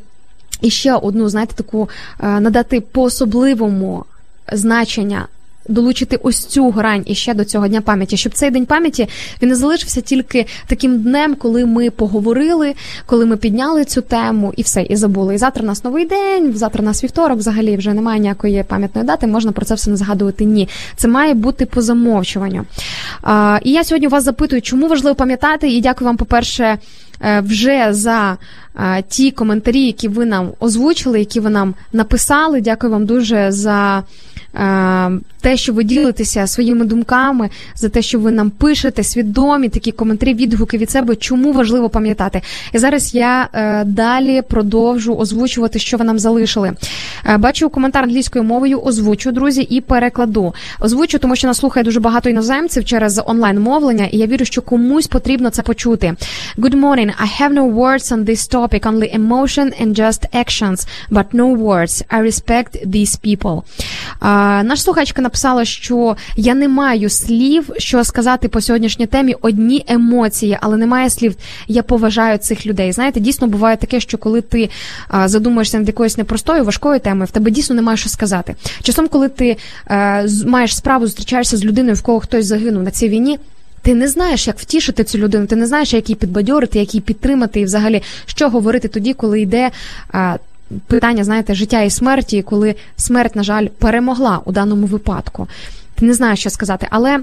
іще одну, знаєте, таку е, надати по особливому значення. Долучити ось цю грань іще до цього дня пам'яті, щоб цей день пам'яті він не залишився тільки таким днем, коли ми поговорили, коли ми підняли цю тему і все, і забули. І завтра у нас новий день, завтра у нас вівторок, взагалі вже немає ніякої пам'ятної дати. Можна про це все не згадувати. Ні, це має бути по замовчуванню. А, І я сьогодні вас запитую, чому важливо пам'ятати, і дякую вам, по перше. Е, вже за е, ті коментарі, які ви нам озвучили, які ви нам написали. Дякую вам дуже за те, що ви ділитеся своїми думками, за те, що ви нам пишете, свідомі такі коментарі, відгуки від себе, чому важливо пам'ятати. І зараз я е, далі продовжу озвучувати, що ви нам залишили. Е, бачу коментар англійською мовою, озвучу, друзі, і перекладу. Озвучу, тому що нас слухає дуже багато іноземців через онлайн мовлення, і я вірю, що комусь потрібно це почути. Good morning. I have no words on this topic, only emotion and just actions, but no words. I respect these people. Наша слухачка написала, що я не маю слів, що сказати по сьогоднішній темі одні емоції, але немає слів. Я поважаю цих людей. Знаєте, дійсно буває таке, що коли ти задумуєшся над якоюсь непростою, важкою темою, в тебе дійсно немає що сказати. Часом, коли ти маєш справу, зустрічаєшся з людиною, в кого хтось загинув на цій війні. Ти не знаєш, як втішити цю людину, ти не знаєш, як її підбадьорити, як її підтримати, і взагалі що говорити тоді, коли йде а, питання, знаєте, життя і смерті, коли смерть, на жаль, перемогла у даному випадку. Ти не знаєш, що сказати, але.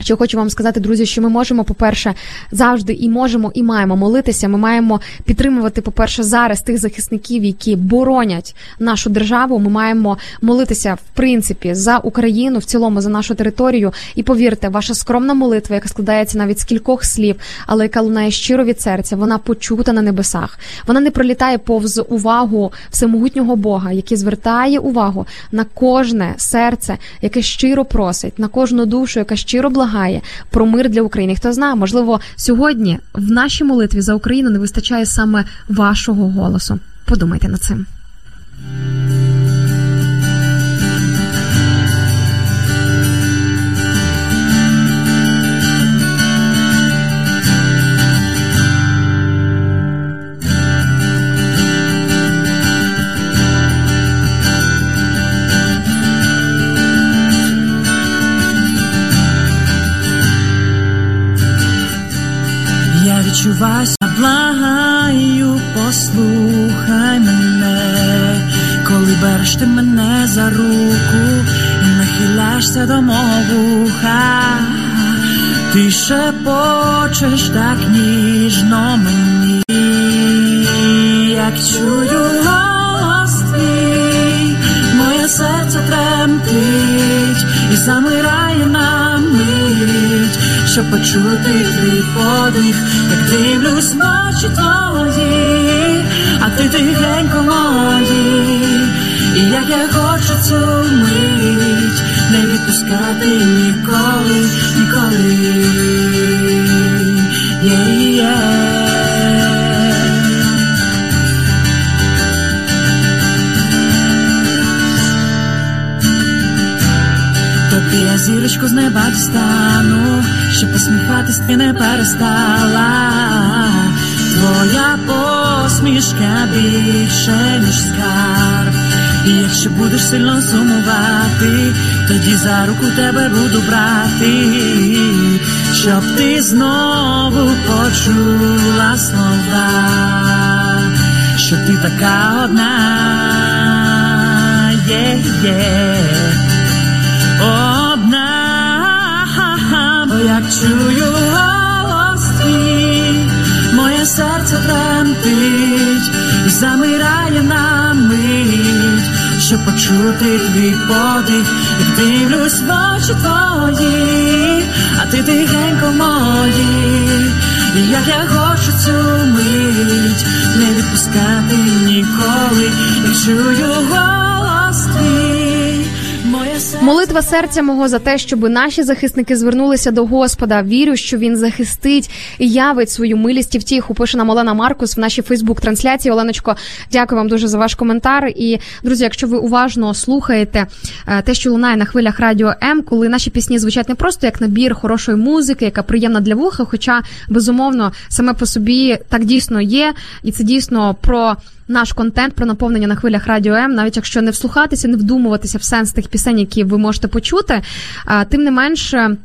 Що хочу вам сказати, друзі, що ми можемо, по-перше, завжди і можемо, і маємо молитися. Ми маємо підтримувати, по-перше, зараз тих захисників, які боронять нашу державу. Ми маємо молитися в принципі за Україну в цілому за нашу територію. І повірте, ваша скромна молитва, яка складається навіть з кількох слів, але яка лунає щиро від серця, вона почута на небесах. Вона не пролітає повз увагу всемогутнього Бога, який звертає увагу на кожне серце, яке щиро просить, на кожну душу, яка щиро благає про мир для України. Хто знає, можливо, сьогодні в нашій молитві за Україну не вистачає саме вашого голосу. Подумайте над цим. Нахиляєшся до мого. Ти шепочеш так ніжно мені, як чую голос твій, моє серце тремтить і замирає на мить, щоб почути твій подих, як дивлюсь ночі твої, а ти тихенько мої, і як я хочу цю мить, не відпускати ніколи, ніколи. Yeah, yeah. Тобі я зірочку з неба дістану, щоб посміхатись ти не перестала. Твоя посмішка більше, ніж скарб. І якщо будеш сильно сумувати, тоді за руку тебе буду брати, щоб ти знову почула слова, що ти така одна, є-є одна, бо як чую голос твій, моє серце тремтить і замирає на мить, щоб почути твій подих, як дивлюсь в очі твої, а ти тихенько мої, і як я хочу цю мить, не відпускати ніколи, як чую голос твій. Молитва серця мого за те, щоб наші захисники звернулися до Господа. Вірю, що він захистить і явить свою милість і втіху. Пише нам Олена Маркус в нашій Фейсбук-трансляції. Оленочко, дякую вам дуже за ваш коментар. І друзі, якщо ви уважно слухаєте е, те, що лунає на хвилях радіо М, коли наші пісні звучать не просто як набір хорошої музики, яка приємна для вуха, хоча безумовно саме по собі так дійсно є, і це дійсно про наш контент про наповнення на хвилях радіо М, навіть якщо не вслухатися, не вдумуватися в сенс тих пісень, які ви можете почути, тим не менше.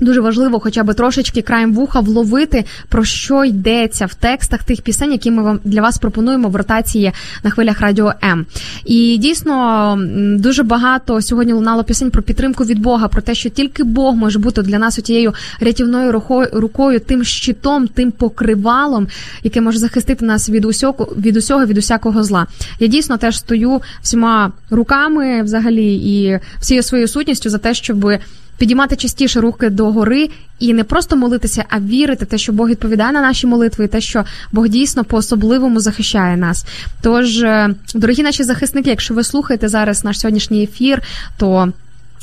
Дуже важливо, хоча б трошечки краєм вуха вловити про що йдеться в текстах тих пісень, які ми вам для вас пропонуємо в ротації на хвилях радіо М. І дійсно дуже багато сьогодні лунало пісень про підтримку від Бога, про те, що тільки Бог може бути для нас тією рятівною рукою, тим щитом, тим покривалом, яке може захистити нас від усього, від усього, від усякого зла. Я дійсно теж стою всіма руками, взагалі, і всією своєю сутністю за те, щоб підіймати частіше руки до гори і не просто молитися, а вірити те, що Бог відповідає на наші молитви, і те, що Бог дійсно по-особливому захищає нас. Тож, е, дорогі наші захисники, якщо ви слухаєте зараз наш сьогоднішній ефір, то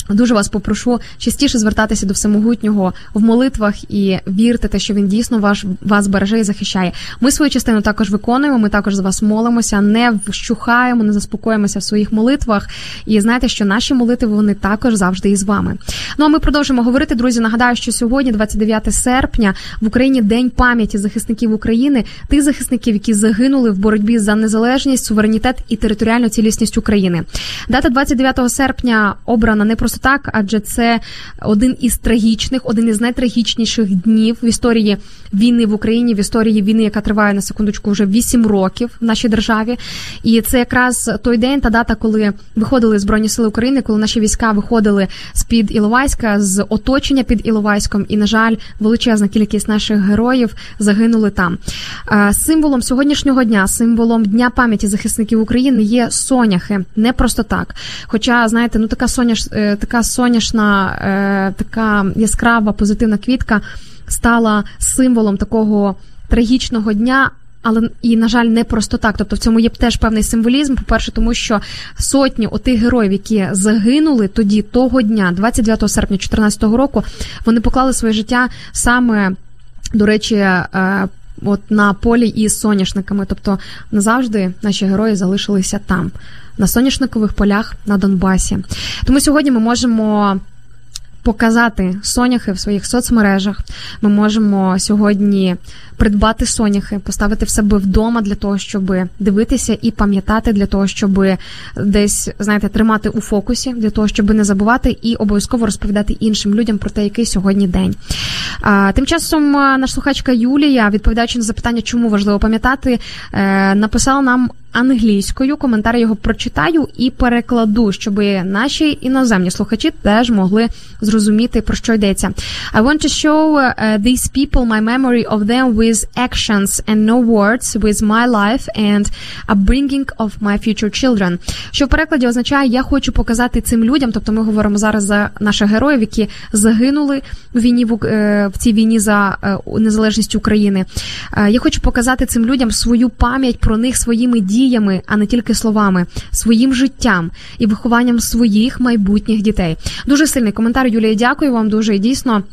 Дуже вас попрошу частіше звертатися до всемогутнього в молитвах і вірте, те, що він дійсно ваш вас береже і захищає. Ми свою частину також виконуємо. Ми також за вас молимося, не вщухаємо, не заспокоїмося в своїх молитвах. І знаєте, що наші молитви вони також завжди із вами. Ну а ми продовжимо говорити, друзі. Нагадаю, що сьогодні, 29 серпня, в Україні день пам'яті захисників України, тих захисників, які загинули в боротьбі за незалежність, суверенітет і територіальну цілісність України. Дата 29 серпня обрана не просто так, адже це один із трагічних, один із найтрагічніших днів в історії війни в Україні, в історії війни, яка триває на секундочку вже 8 років в нашій державі. І це якраз той день та дата, коли виходили збройні сили України, коли наші війська виходили з під Іловайська, з оточення під Іловайськом, і на жаль, величезна кількість наших героїв загинули там. Е, Символом сьогоднішнього дня, символом дня пам'яті захисників України є соняхи. Не просто так. Хоча, знаєте, ну така соняш, така соняшна, е, така яскрава позитивна квітка стала символом такого трагічного дня. Але і на жаль, не просто так. Тобто в цьому є теж певний символізм. По перше, тому що сотні отих героїв, які загинули тоді того дня, 29 серпня 2014 року, вони поклали своє життя саме до речі. е, От на полі із соняшниками, тобто назавжди наші герої залишилися там, на соняшникових полях на Донбасі. Тому сьогодні ми можемо показати соняхи в своїх соцмережах. Ми можемо сьогодні придбати соняхи, поставити в себе вдома для того, щоб дивитися і пам'ятати, для того, щоб десь знаєте, тримати у фокусі, для того, щоб не забувати і обов'язково розповідати іншим людям про те, який сьогодні день. А, тим часом а, наша слухачка Юлія, відповідаючи на запитання, чому важливо пам'ятати, е, написала нам англійською. Коментар його прочитаю і перекладу, щоб наші іноземні слухачі теж могли зрозуміти про що йдеться. I want to show uh, these people my memory of them with actions and no words, with my life and upbringing of my future children. Що в перекладі означає, я хочу показати цим людям, тобто ми говоримо зараз за наших героїв, які загинули в війні в, е, цій війні за е, незалежність України. Е, Я хочу показати цим людям свою пам'ять про них своїми діями, а не тільки словами, своїм життям і вихованням своїх майбутніх дітей. Дуже сильний коментар, Юлія. Дякую вам дуже і дійсно.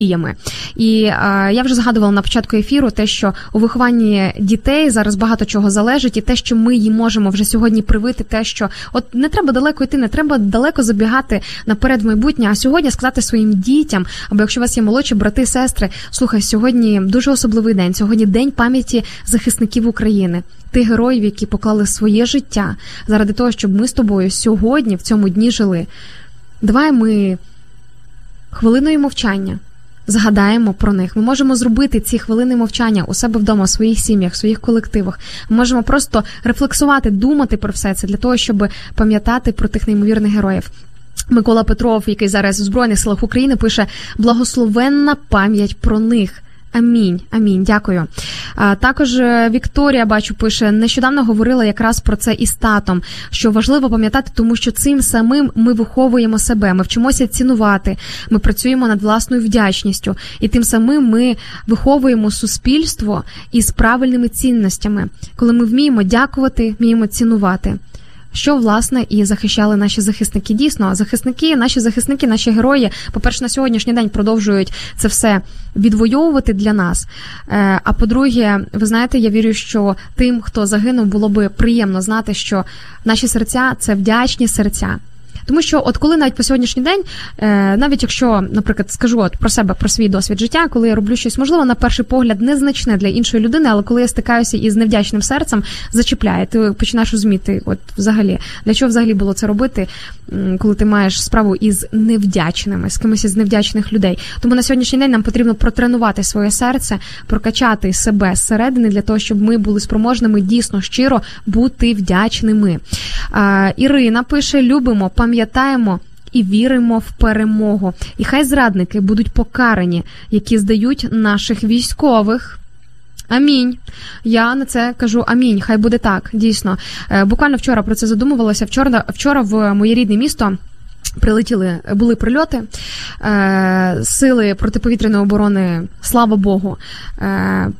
Діями. І е, я вже згадувала на початку ефіру те, що у вихованні дітей зараз багато чого залежить, і те, що ми їм можемо вже сьогодні привити, те, що от не треба далеко йти, не треба далеко забігати наперед в майбутнє, а сьогодні сказати своїм дітям, або якщо у вас є молодші брати, сестри, слухай, сьогодні дуже особливий день. Сьогодні день пам'яті захисників України, тих героїв, які поклали своє життя заради того, щоб ми з тобою сьогодні в цьому дні жили. Давай ми хвилиною мовчання згадаємо про них. Ми можемо зробити ці хвилини мовчання у себе вдома, в своїх сім'ях, в своїх колективах. Ми можемо просто рефлексувати, думати про все це для того, щоб пам'ятати про тих неймовірних героїв. Микола Петров, який зараз у Збройних силах України, пише благословенна пам'ять про них. Амінь, амінь, дякую. Також е, Вікторія, бачу, пише нещодавно говорила якраз про це із татом, що важливо пам'ятати, тому що цим самим ми виховуємо себе, ми вчимося цінувати, ми працюємо над власною вдячністю, і тим самим ми виховуємо суспільство із правильними цінностями, коли ми вміємо дякувати, вміємо цінувати. Що власне і захищали наші захисники. Дійсно, захисники, наші захисники, наші герої, по-перше, на сьогоднішній день продовжують це все відвоювати для нас. Е, А по-друге, ви знаєте, я вірю, що тим, хто загинув, було би приємно знати, що наші серця це вдячні серця. Тому що, от коли навіть по сьогоднішній день, е, навіть якщо, наприклад, скажу от про себе, про свій досвід життя, коли я роблю щось, можливо, на перший погляд незначне для іншої людини, але коли я стикаюся із невдячним серцем, зачіпляє, ти починаєш розуміти, от взагалі, для чого взагалі було це робити, коли ти маєш справу із невдячними, з кимось із невдячних людей. Тому на сьогоднішній день нам потрібно протренувати своє серце, прокачати себе зсередини для того, щоб ми були спроможними дійсно щиро бути вдячними. Ірина пише: любимо, пам'ятаємо. І віримо в перемогу. І хай зрадники будуть покарані, які здають наших військових. Амінь. Я на це кажу амінь. Хай буде так. Дійсно. Е, Буквально вчора про це задумувалася. Вчора, вчора в моє рідне місто. Прилетіли, були прильоти, е, сили протиповітряної оборони, слава Богу, е,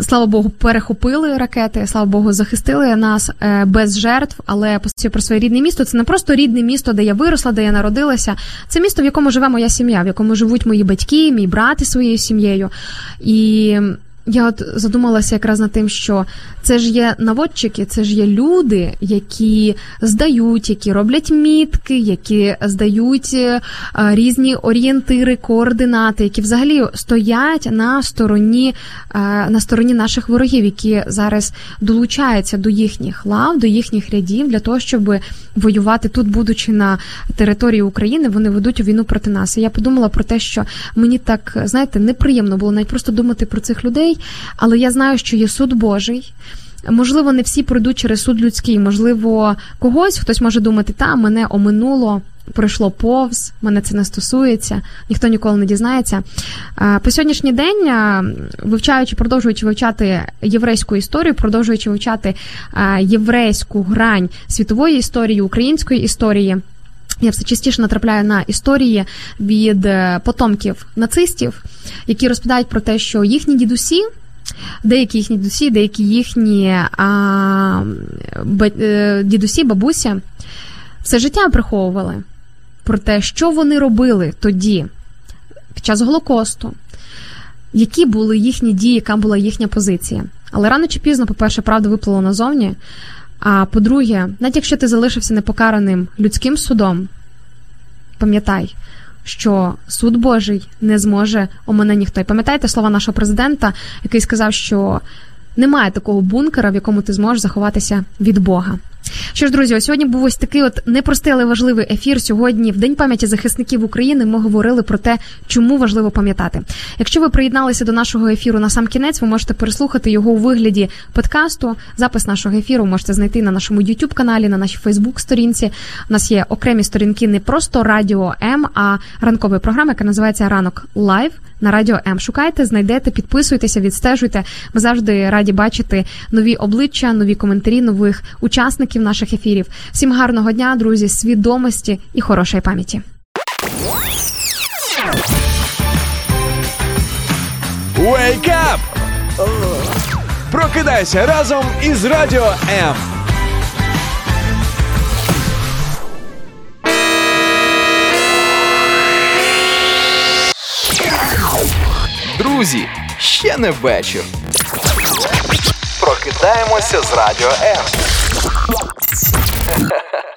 слава Богу, перехопили ракети, слава Богу, захистили нас е, без жертв. Але по про своє рідне місто це не просто рідне місто, де я виросла, де я народилася. Це місто, в якому живе моя сім'я, в якому живуть мої батьки, мій брат із своєю сім'єю. І я от задумалася якраз над тим, що це ж є наводчики, це ж є люди, які здають, які роблять мітки, які здають е, різні орієнтири, координати, які взагалі стоять на стороні, е, на стороні наших ворогів, які зараз долучаються до їхніх лав, до їхніх рядів для того, щоб воювати тут, будучи на території України, вони ведуть війну проти нас. І я подумала про те, що мені так знаєте неприємно було навіть просто думати про цих людей, але я знаю, що є суд Божий. Можливо, не всі пройдуть через суд людський. Можливо, когось хтось може думати, та мене оминуло, пройшло повз, мене це не стосується, ніхто ніколи не дізнається. По сьогоднішній день, вивчаючи, продовжуючи вивчати єврейську історію, продовжуючи вивчати єврейську грань світової історії, української історії. Я все частіше натрапляю на історії від е, потомків нацистів, які розповідають про те, що їхні дідусі, деякі їхні дідусі, деякі їхні а, е, дідусі, бабусі все життя приховували про те, що вони робили тоді, під час Голокосту, які були їхні дії, яка була їхня позиція. Але рано чи пізно, по-перше, правда виплила назовні. А по-друге, навіть якщо ти залишився непокараним людським судом, пам'ятай, що суд Божий не зможе у мене ніхто. І пам'ятаєте слова нашого президента, який сказав, що немає такого бункера, в якому ти зможеш заховатися від Бога. Що ж, друзі, сьогодні був ось такий от непростий, але важливий ефір. Сьогодні, в День пам'яті захисників України, ми говорили про те, чому важливо пам'ятати. Якщо ви приєдналися до нашого ефіру на сам кінець, ви можете переслухати його у вигляді подкасту. Запис нашого ефіру можете знайти на нашому youtube каналі, на нашій facebook сторінці. У нас є окремі сторінки не просто радіо М, а ранкової програми, яка називається Ранок Live на радіо М. Шукайте, знайдете, підписуйтеся, відстежуйте. Ми завжди раді бачити нові обличчя, нові коментарі, нових учасників наших ефірів. Всім гарного дня, друзі, свідомості і хорошої пам'яті. Wake up! Прокидайся разом із Радіо М. Друзі, ще не вечір. Прокидаємося з Радіо М. ha ha ha